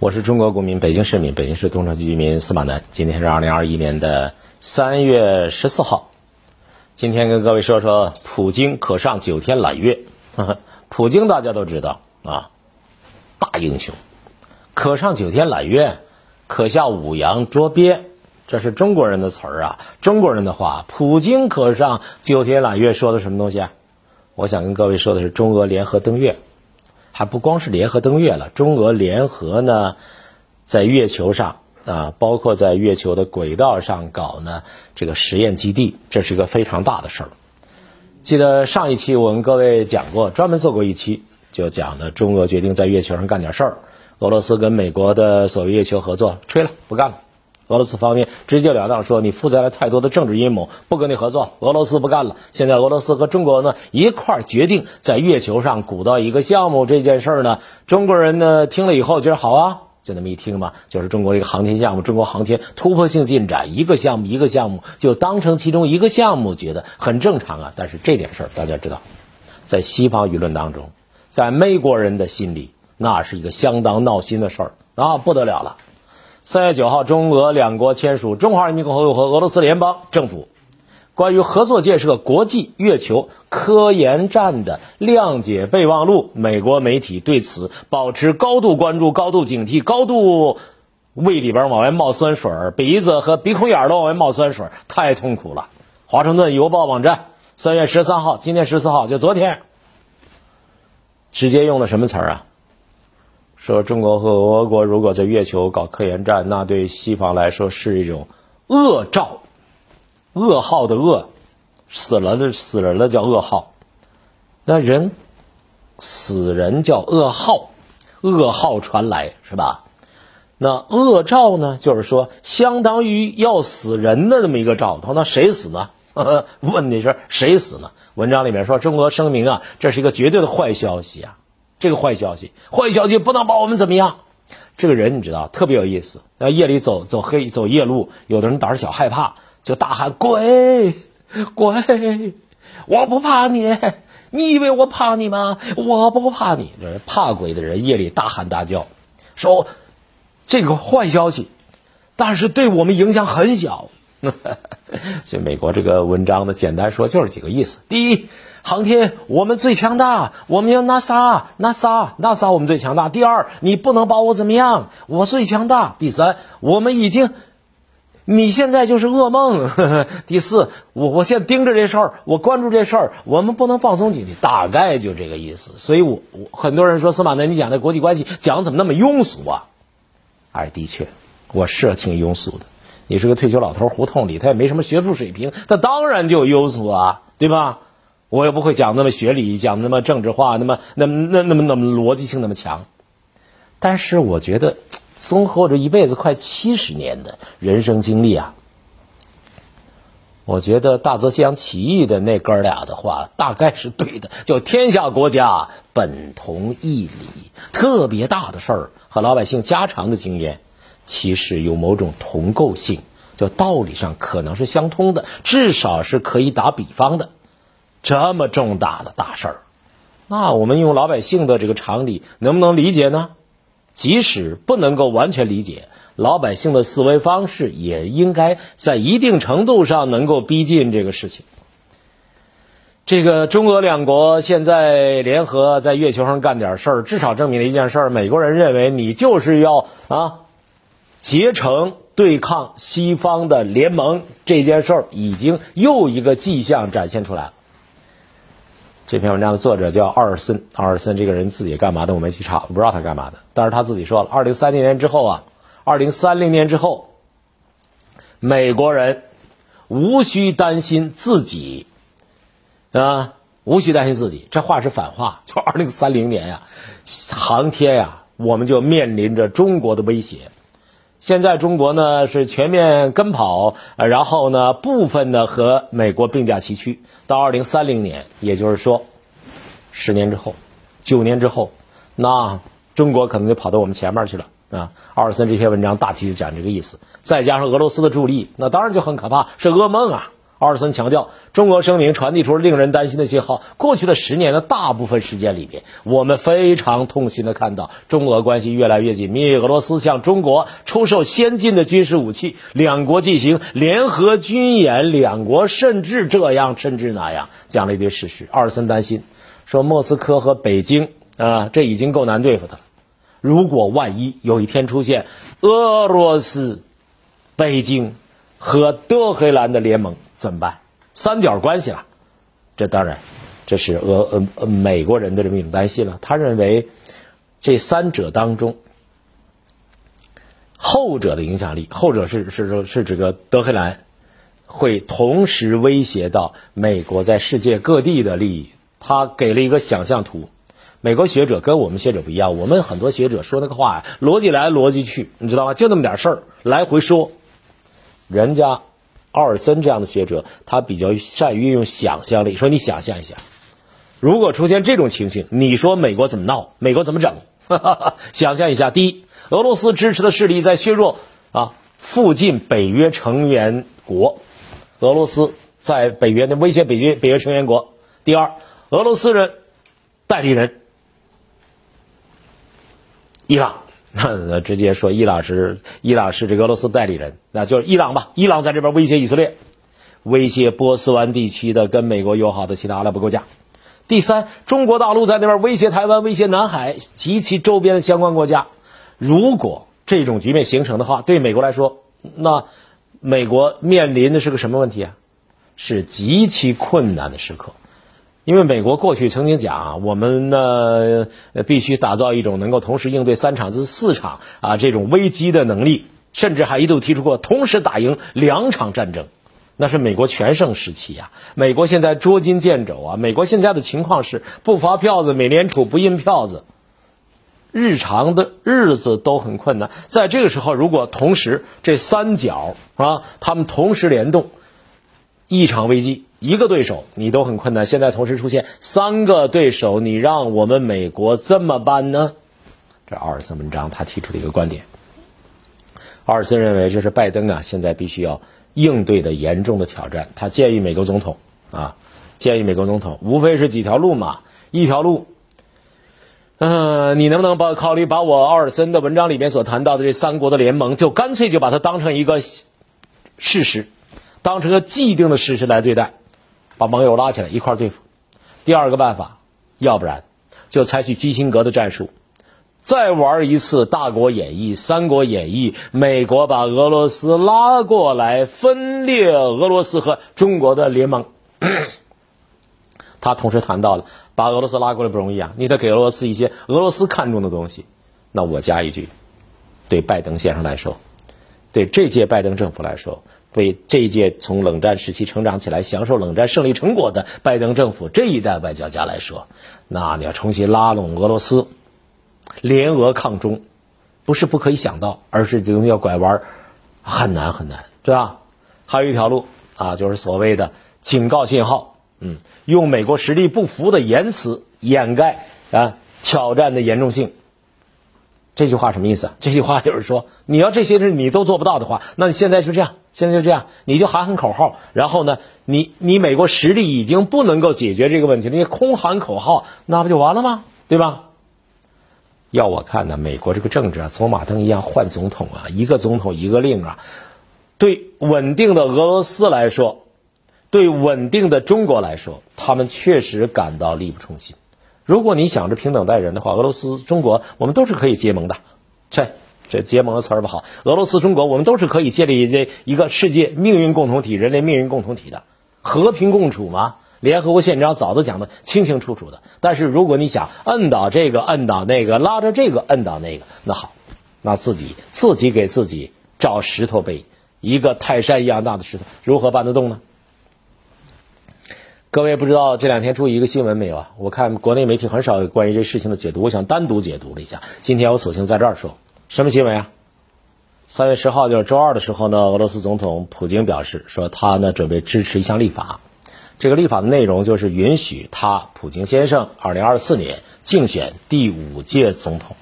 我是中国公民，北京市民，北京市东城区居民司马南。今天是二零二一年的三月十四号。今天跟各位说说普京可上九天揽月。普京大家都知道啊，大英雄，可上九天揽月，可下五洋捉鳖，这是中国人的词儿啊，中国人的话。普京可上九天揽月，说的什么东西啊？我想跟各位说的是中俄联合登月。还不光是联合登月了，中俄联合呢，在月球上啊，包括在月球的轨道上搞呢这个实验基地，这是一个非常大的事儿。记得上一期我跟各位讲过，专门做过一期，就讲的中俄决定在月球上干点事儿，俄罗斯跟美国的所谓月球合作吹了，不干了。俄罗斯方面直截了当说：“你负载了太多的政治阴谋，不跟你合作。”俄罗斯不干了。现在俄罗斯和中国呢一块儿决定在月球上鼓捣一个项目。这件事儿呢，中国人呢听了以后觉得好啊，就那么一听嘛，就是中国一个航天项目，中国航天突破性进展，一个项目一个项目就当成其中一个项目，觉得很正常啊。但是这件事儿大家知道，在西方舆论当中，在美国人的心里，那是一个相当闹心的事儿啊，不得了了。三月九号，中俄两国签署《中华人民共和国和俄罗斯联邦政府关于合作建设国际月球科研站的谅解备忘录》。美国媒体对此保持高度关注、高度警惕、高度胃里边往外冒酸水鼻子和鼻孔眼儿都往外冒酸水太痛苦了。华盛顿邮报网站三月十三号，今天十四号，就昨天，直接用了什么词儿啊？说中国和俄国如果在月球搞科研站，那对西方来说是一种恶兆，噩耗的噩，死了的死人了叫噩耗，那人死人叫噩耗，噩耗传来是吧？那恶兆呢，就是说相当于要死人的这么一个兆头。那谁死呢？问你是谁死呢？文章里面说，中国声明啊，这是一个绝对的坏消息啊。这个坏消息，坏消息不能把我们怎么样。这个人你知道特别有意思，那夜里走走黑走夜路，有的人胆小害怕，就大喊鬼鬼，我不怕你，你以为我怕你吗？我不怕你。这怕鬼的人夜里大喊大叫，说这个坏消息，但是对我们影响很小。所以美国这个文章呢，简单说就是几个意思：第一。航天我们最强大，我们要 NASA，NASA，NASA 我们最强大。第二，你不能把我怎么样，我最强大。第三，我们已经，你现在就是噩梦。第四，我我现在盯着这事儿，我关注这事儿，我们不能放松警惕。大概就这个意思。所以我我很多人说司马南，你讲的国际关系讲怎么那么庸俗啊？哎，的确，我是挺庸俗的。你是个退休老头，胡同里他也没什么学术水平，他当然就庸俗啊，对吧？我也不会讲那么学理，讲那么政治化，那么那那那么那么逻辑性那么强。但是我觉得，综合我这一辈子快七十年的人生经历啊，我觉得大泽西洋起义的那哥俩的话大概是对的。就天下国家本同一理，特别大的事儿和老百姓家常的经验，其实有某种同构性，就道理上可能是相通的，至少是可以打比方的。这么重大的大事儿，那我们用老百姓的这个常理能不能理解呢？即使不能够完全理解，老百姓的思维方式也应该在一定程度上能够逼近这个事情。这个中俄两国现在联合在月球上干点事儿，至少证明了一件事儿：美国人认为你就是要啊结成对抗西方的联盟，这件事儿已经又一个迹象展现出来了。这篇文章的作者叫奥尔森，奥尔森这个人自己干嘛的我没去查，我不知道他干嘛的。但是他自己说了，二零三零年之后啊，二零三零年之后，美国人无需担心自己啊，无需担心自己。这话是反话，就二零三零年呀，航天呀，我们就面临着中国的威胁。现在中国呢是全面跟跑，然后呢部分的和美国并驾齐驱。到二零三零年，也就是说，十年之后、九年之后，那中国可能就跑到我们前面去了啊。奥尔森这篇文章大体就讲这个意思。再加上俄罗斯的助力，那当然就很可怕，是噩梦啊！奥尔森强调，中国声明传递出了令人担心的信号。过去的十年的大部分时间里边，我们非常痛心的看到中俄关系越来越紧密。俄罗斯向中国出售先进的军事武器，两国进行联合军演，两国甚至这样，甚至那样，讲了一堆事实。奥尔森担心，说莫斯科和北京啊，这已经够难对付的了。如果万一有一天出现俄罗斯、北京和德黑兰的联盟，怎么办？三角关系了，这当然，这是俄呃呃美国人的这么一种担心了。他认为，这三者当中，后者的影响力，后者是是说是指个德黑兰，会同时威胁到美国在世界各地的利益。他给了一个想象图。美国学者跟我们学者不一样，我们很多学者说那个话，逻辑来逻辑去，你知道吗？就那么点事儿，来回说。人家奥尔森这样的学者，他比较善于运用想象力。说你想象一下，如果出现这种情形，你说美国怎么闹？美国怎么整？想象一下，第一，俄罗斯支持的势力在削弱啊附近北约成员国，俄罗斯在北约的威胁北约北约成员国。第二，俄罗斯人代理人。伊朗，那直接说伊朗是伊朗是这俄罗斯代理人，那就是伊朗吧？伊朗在这边威胁以色列，威胁波斯湾地区的跟美国友好的其他阿拉伯国家。第三，中国大陆在那边威胁台湾，威胁南海及其周边的相关国家。如果这种局面形成的话，对美国来说，那美国面临的是个什么问题啊？是极其困难的时刻。因为美国过去曾经讲啊，我们呢必须打造一种能够同时应对三场至四场啊这种危机的能力，甚至还一度提出过同时打赢两场战争，那是美国全盛时期呀。美国现在捉襟见肘啊，美国现在的情况是不发票子，美联储不印票子，日常的日子都很困难。在这个时候，如果同时这三角啊，他们同时联动，一场危机。一个对手你都很困难，现在同时出现三个对手，你让我们美国怎么办呢？这奥尔森文章他提出了一个观点。奥尔森认为这是拜登啊现在必须要应对的严重的挑战。他建议美国总统啊，建议美国总统无非是几条路嘛，一条路，嗯，你能不能把考虑把我奥尔森的文章里面所谈到的这三国的联盟，就干脆就把它当成一个事实，当成个既定的事实来对待。把盟友拉起来一块对付。第二个办法，要不然就采取基辛格的战术，再玩一次大国演义、三国演义。美国把俄罗斯拉过来，分裂俄罗斯和中国的联盟。他同时谈到了把俄罗斯拉过来不容易啊，你得给俄罗斯一些俄罗斯看重的东西。那我加一句，对拜登先生来说，对这届拜登政府来说。为这一届从冷战时期成长起来、享受冷战胜利成果的拜登政府这一代外交家来说，那你要重新拉拢俄罗斯，联俄抗中，不是不可以想到，而是这东西要拐弯，很难很难，对吧？还有一条路啊，就是所谓的警告信号，嗯，用美国实力不符的言辞掩盖啊挑战的严重性。这句话什么意思？这句话就是说，你要这些事你都做不到的话，那你现在就这样，现在就这样，你就喊喊口号，然后呢，你你美国实力已经不能够解决这个问题了，你空喊口号，那不就完了吗？对吧？要我看呢，美国这个政治啊，走马灯一样换总统啊，一个总统一个令啊，对稳定的俄罗斯来说，对稳定的中国来说，他们确实感到力不从心。如果你想着平等待人的话，俄罗斯、中国，我们都是可以结盟的。这这结盟的词儿不好。俄罗斯、中国，我们都是可以建立这一个世界命运共同体、人类命运共同体的和平共处嘛？联合国宪章早都讲的清清楚楚的。但是如果你想摁倒这个、摁倒那个、拉着这个、摁倒那个，那好，那自己自己给自己找石头背，一个泰山一样大的石头，如何搬得动呢？各位不知道这两天注意一个新闻没有啊？我看国内媒体很少有关于这事情的解读，我想单独解读了一下。今天我索性在这儿说，什么新闻啊？三月十号就是周二的时候呢，俄罗斯总统普京表示说，他呢准备支持一项立法，这个立法的内容就是允许他普京先生二零二四年竞选第五届总统。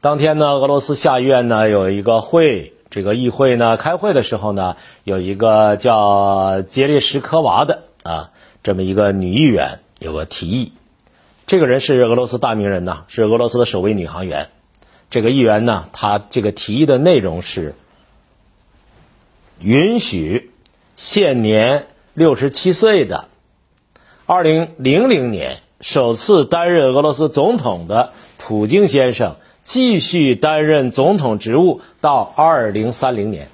当天呢，俄罗斯下议院呢有一个会，这个议会呢开会的时候呢，有一个叫杰列什科娃的啊这么一个女议员有个提议，这个人是俄罗斯大名人呐，是俄罗斯的首位女航员。这个议员呢，他这个提议的内容是允许现年六十七岁的二零零零年首次担任俄罗斯总统的普京先生。继续担任总统职务到二零三零年。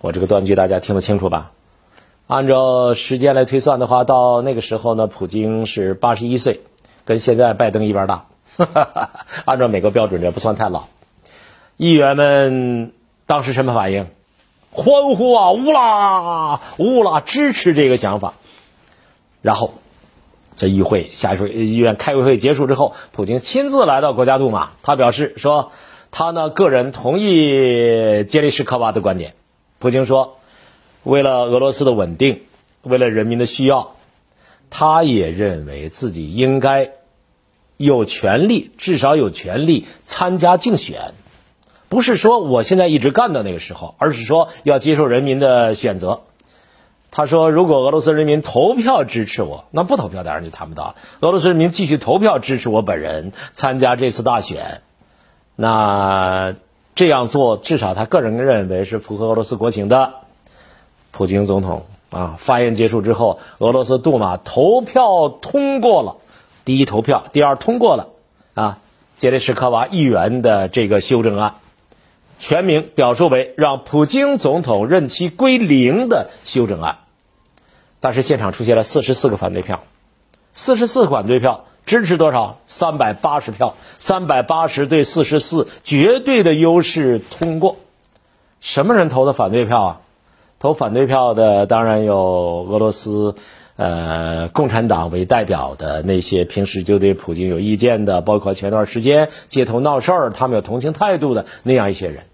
我这个断句大家听得清楚吧？按照时间来推算的话，到那个时候呢，普京是八十一岁，跟现在拜登一边大。按照美国标准，这不算太老。议员们当时什么反应？欢呼啊！乌拉乌拉，支持这个想法。然后。这议会下议会议院开会会结束之后，普京亲自来到国家杜马，他表示说，他呢个人同意杰里什科娃的观点。普京说，为了俄罗斯的稳定，为了人民的需要，他也认为自己应该有权利，至少有权利参加竞选，不是说我现在一直干到那个时候，而是说要接受人民的选择。他说：“如果俄罗斯人民投票支持我，那不投票当然就谈不到。俄罗斯人民继续投票支持我本人参加这次大选，那这样做至少他个人认为是符合俄罗斯国情的。”普京总统啊，发言结束之后，俄罗斯杜马投票通过了第一投票，第二通过了啊，杰列什科娃议员的这个修正案。全名表述为让普京总统任期归零的修正案，但是现场出现了四十四个反对票，四十四反对票支持多少？三百八十票，三百八十对四十四，绝对的优势通过。什么人投的反对票啊？投反对票的当然有俄罗斯，呃，共产党为代表的那些平时就对普京有意见的，包括前段时间街头闹事儿，他们有同情态度的那样一些人。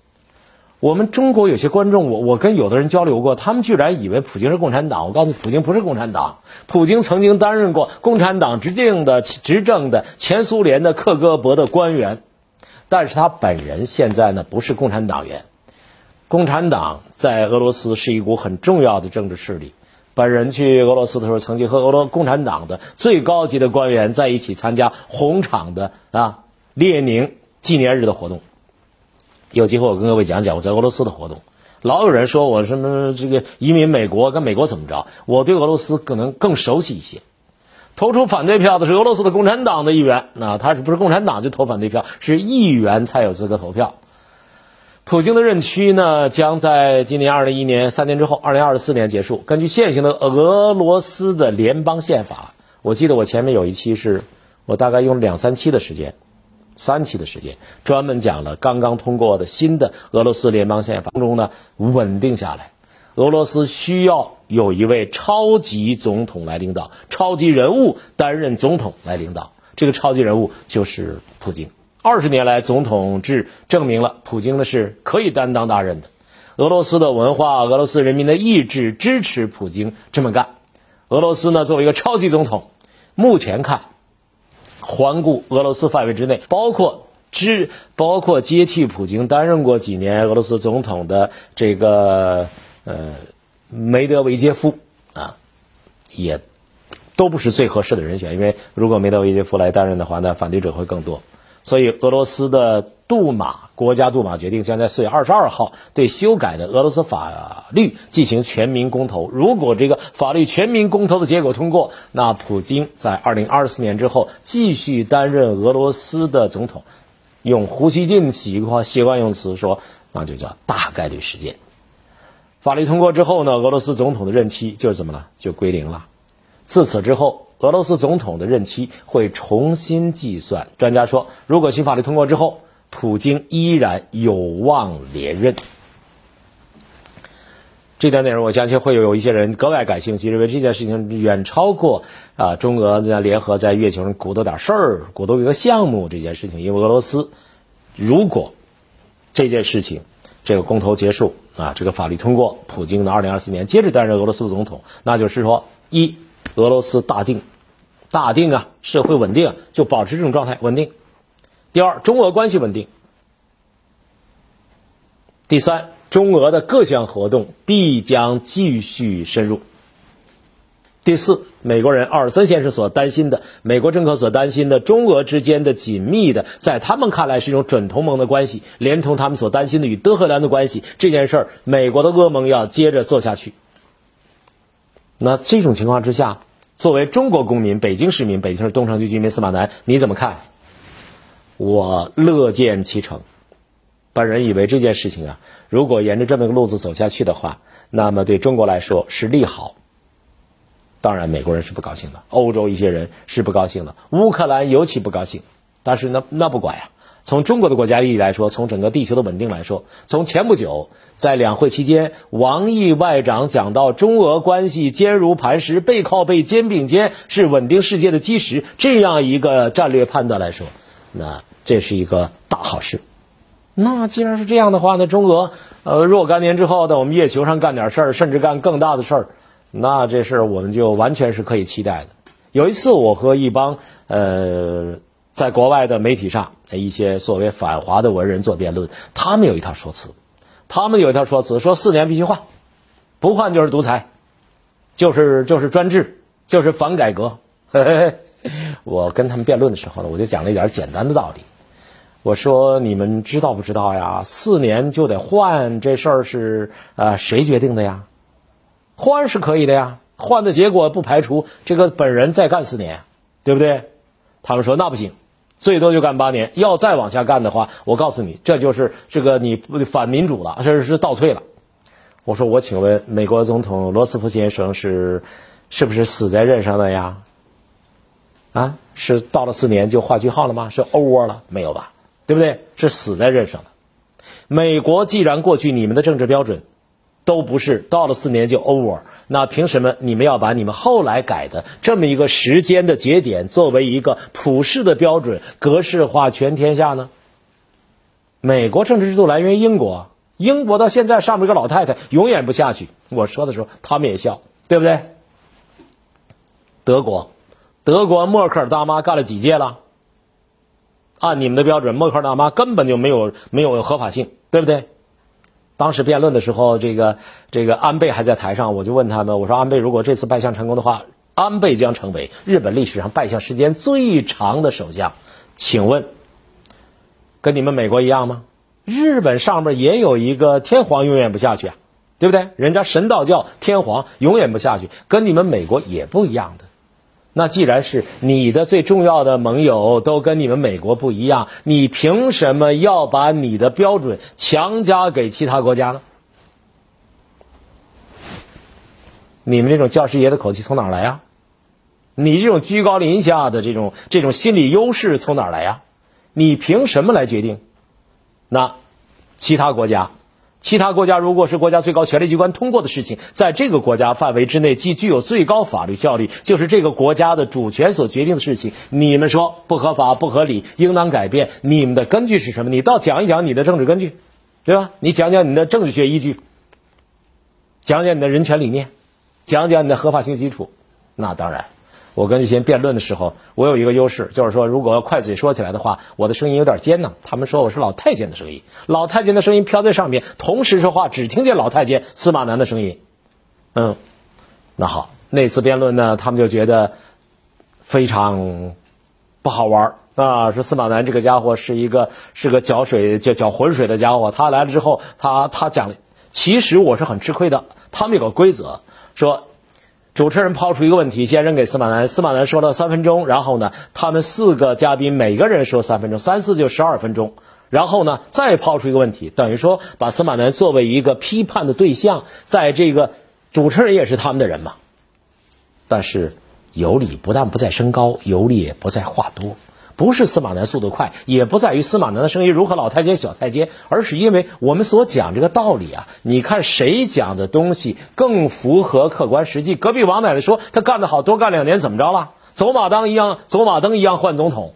我们中国有些观众，我我跟有的人交流过，他们居然以为普京是共产党。我告诉你，普京不是共产党。普京曾经担任过共产党执政的执政的前苏联的克格勃的官员，但是他本人现在呢不是共产党员。共产党在俄罗斯是一股很重要的政治势力。本人去俄罗斯的时候，曾经和俄罗共产党的最高级的官员在一起参加红场的啊列宁纪念日的活动。有机会我跟各位讲讲我在俄罗斯的活动。老有人说我什么这个移民美国跟美国怎么着？我对俄罗斯可能更熟悉一些。投出反对票的是俄罗斯的共产党的议员，那他是不是共产党就投反对票？是议员才有资格投票。普京的任期呢将在今年二零一年三年之后，二零二四年结束。根据现行的俄罗斯的联邦宪法，我记得我前面有一期是我大概用两三期的时间。三期的时间，专门讲了刚刚通过的新的俄罗斯联邦宪法中呢，稳定下来。俄罗斯需要有一位超级总统来领导，超级人物担任总统来领导。这个超级人物就是普京。二十年来，总统制证明了普京呢是可以担当大任的。俄罗斯的文化，俄罗斯人民的意志支持普京这么干。俄罗斯呢作为一个超级总统，目前看。环顾俄罗斯范围之内，包括之包括接替普京担任过几年俄罗斯总统的这个呃梅德韦杰夫啊，也都不是最合适的人选，因为如果梅德韦杰夫来担任的话，那反对者会更多。所以俄罗斯的杜马国家杜马决定将在四月二十二号对修改的俄罗斯法律进行全民公投。如果这个法律全民公投的结果通过，那普京在二零二四年之后继续担任俄罗斯的总统。用胡锡进习惯习惯用词说，那就叫大概率事件。法律通过之后呢，俄罗斯总统的任期就是怎么了？就归零了。自此之后。俄罗斯总统的任期会重新计算。专家说，如果新法律通过之后，普京依然有望连任。这段内容，我相信会有一些人格外感兴趣，认为这件事情远超过啊中俄在联合在月球上鼓捣点事儿、鼓捣一个项目这件事情。因为俄罗斯如果这件事情这个公投结束啊，这个法律通过，普京的二零二四年接着担任俄罗斯总统，那就是说一。俄罗斯大定，大定啊，社会稳定，就保持这种状态稳定。第二，中俄关系稳定。第三，中俄的各项活动必将继续深入。第四，美国人奥尔森先生所担心的，美国政客所担心的，中俄之间的紧密的，在他们看来是一种准同盟的关系，连同他们所担心的与德黑兰的关系，这件事儿，美国的噩梦要接着做下去。那这种情况之下，作为中国公民、北京市民、北京市东城区居民司马南，你怎么看？我乐见其成。本人以为这件事情啊，如果沿着这么个路子走下去的话，那么对中国来说是利好。当然，美国人是不高兴的，欧洲一些人是不高兴的，乌克兰尤其不高兴。但是那那不管呀，从中国的国家利益来说，从整个地球的稳定来说，从前不久在两会期间，王毅外长讲到中俄关系坚如磐石，背靠背，肩并肩，是稳定世界的基石，这样一个战略判断来说，那这是一个大好事。那既然是这样的话，那中俄呃若干年之后的我们月球上干点事儿，甚至干更大的事儿。那这事儿我们就完全是可以期待的。有一次，我和一帮呃在国外的媒体上一些所谓反华的文人做辩论，他们有一套说辞，他们有一套说辞，说四年必须换，不换就是独裁，就是就是专制，就是反改革。我跟他们辩论的时候呢，我就讲了一点简单的道理，我说你们知道不知道呀？四年就得换，这事儿是呃谁决定的呀？换是可以的呀，换的结果不排除这个本人再干四年，对不对？他们说那不行，最多就干八年。要再往下干的话，我告诉你，这就是这个你反民主了，这是倒退了。我说我请问，美国总统罗斯福先生是是不是死在任上的呀？啊，是到了四年就画句号了吗？是 over 了没有吧？对不对？是死在任上的。美国既然过去你们的政治标准。都不是到了四年就 over，那凭什么你们要把你们后来改的这么一个时间的节点作为一个普世的标准，格式化全天下呢？美国政治制度来源于英国，英国到现在上面一个老太太永远不下去。我说的时候他们也笑，对不对？德国，德国默克尔大妈干了几届了？按你们的标准，默克尔大妈根本就没有没有合法性，对不对？当时辩论的时候，这个这个安倍还在台上，我就问他们，我说安倍如果这次拜相成功的话，安倍将成为日本历史上拜相时间最长的首相，请问，跟你们美国一样吗？日本上面也有一个天皇永远不下去啊，对不对？人家神道教天皇永远不下去，跟你们美国也不一样的。那既然是你的最重要的盟友都跟你们美国不一样，你凭什么要把你的标准强加给其他国家呢？你们这种教师爷的口气从哪来呀？你这种居高临下的这种这种心理优势从哪来呀？你凭什么来决定？那其他国家？其他国家如果是国家最高权力机关通过的事情，在这个国家范围之内，既具有最高法律效力，就是这个国家的主权所决定的事情，你们说不合法、不合理，应当改变，你们的根据是什么？你倒讲一讲你的政治根据，对吧？你讲讲你的政治学依据，讲讲你的人权理念，讲讲你的合法性基础，那当然。我跟这些辩论的时候，我有一个优势，就是说，如果快嘴说起来的话，我的声音有点尖呢。他们说我是老太监的声音，老太监的声音飘在上面，同时说话只听见老太监司马南的声音。嗯，那好，那次辩论呢，他们就觉得非常不好玩啊，说司马南这个家伙是一个是个搅水搅搅浑水的家伙。他来了之后，他他讲，其实我是很吃亏的。他们有个规则说。主持人抛出一个问题，先扔给司马南，司马南说了三分钟，然后呢，他们四个嘉宾每个人说三分钟，三四就十二分钟，然后呢，再抛出一个问题，等于说把司马南作为一个批判的对象，在这个主持人也是他们的人嘛，但是有理不但不在声高，有理也不在话多。不是司马南速度快，也不在于司马南的声音如何老太监小太监，而是因为我们所讲这个道理啊。你看谁讲的东西更符合客观实际？隔壁王奶奶说她干得好，多干两年怎么着了？走马灯一样，走马灯一样换总统，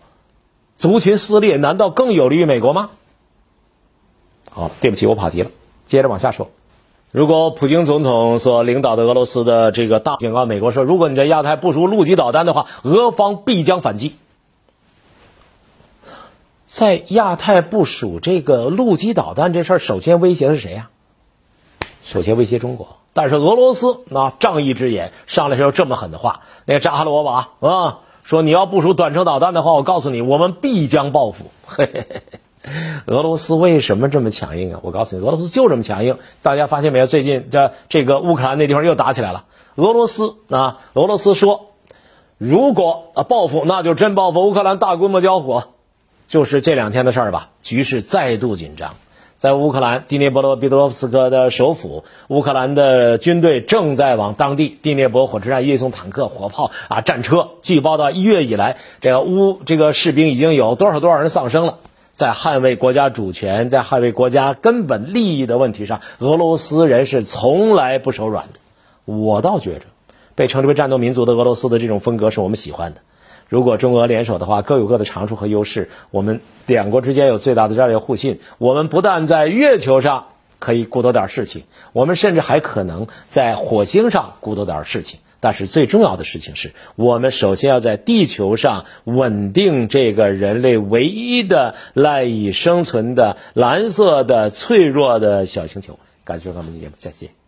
族群撕裂难道更有利于美国吗？好，对不起，我跑题了，接着往下说。如果普京总统所领导的俄罗斯的这个大警告美国说，如果你在亚太部署陆基导弹的话，俄方必将反击。在亚太部署这个陆基导弹这事儿，首先威胁的是谁呀？首先威胁中国。但是俄罗斯那仗义之眼上来时候这么狠的话，那个扎哈罗娃啊，说你要部署短程导弹的话，我告诉你，我们必将报复。嘿嘿嘿。俄罗斯为什么这么强硬啊？我告诉你，俄罗斯就这么强硬。大家发现没有？最近这这个乌克兰那地方又打起来了。俄罗斯啊，俄罗斯说，如果啊报复，那就真报复。乌克兰大规模交火，就是这两天的事儿吧。局势再度紧张，在乌克兰第聂伯罗彼得罗夫斯克的首府，乌克兰的军队正在往当地第聂伯火车站运送坦克、火炮啊战车。据报道，一月以来，这个乌这个士兵已经有多少多少人丧生了。在捍卫国家主权、在捍卫国家根本利益的问题上，俄罗斯人是从来不手软的。我倒觉着，被称之为战斗民族的俄罗斯的这种风格是我们喜欢的。如果中俄联手的话，各有各的长处和优势。我们两国之间有最大的战略互信。我们不但在月球上可以鼓捣点事情，我们甚至还可能在火星上鼓捣点事情。但是最重要的事情是我们首先要在地球上稳定这个人类唯一的赖以生存的蓝色的脆弱的小星球。感谢收看本期节目，再见。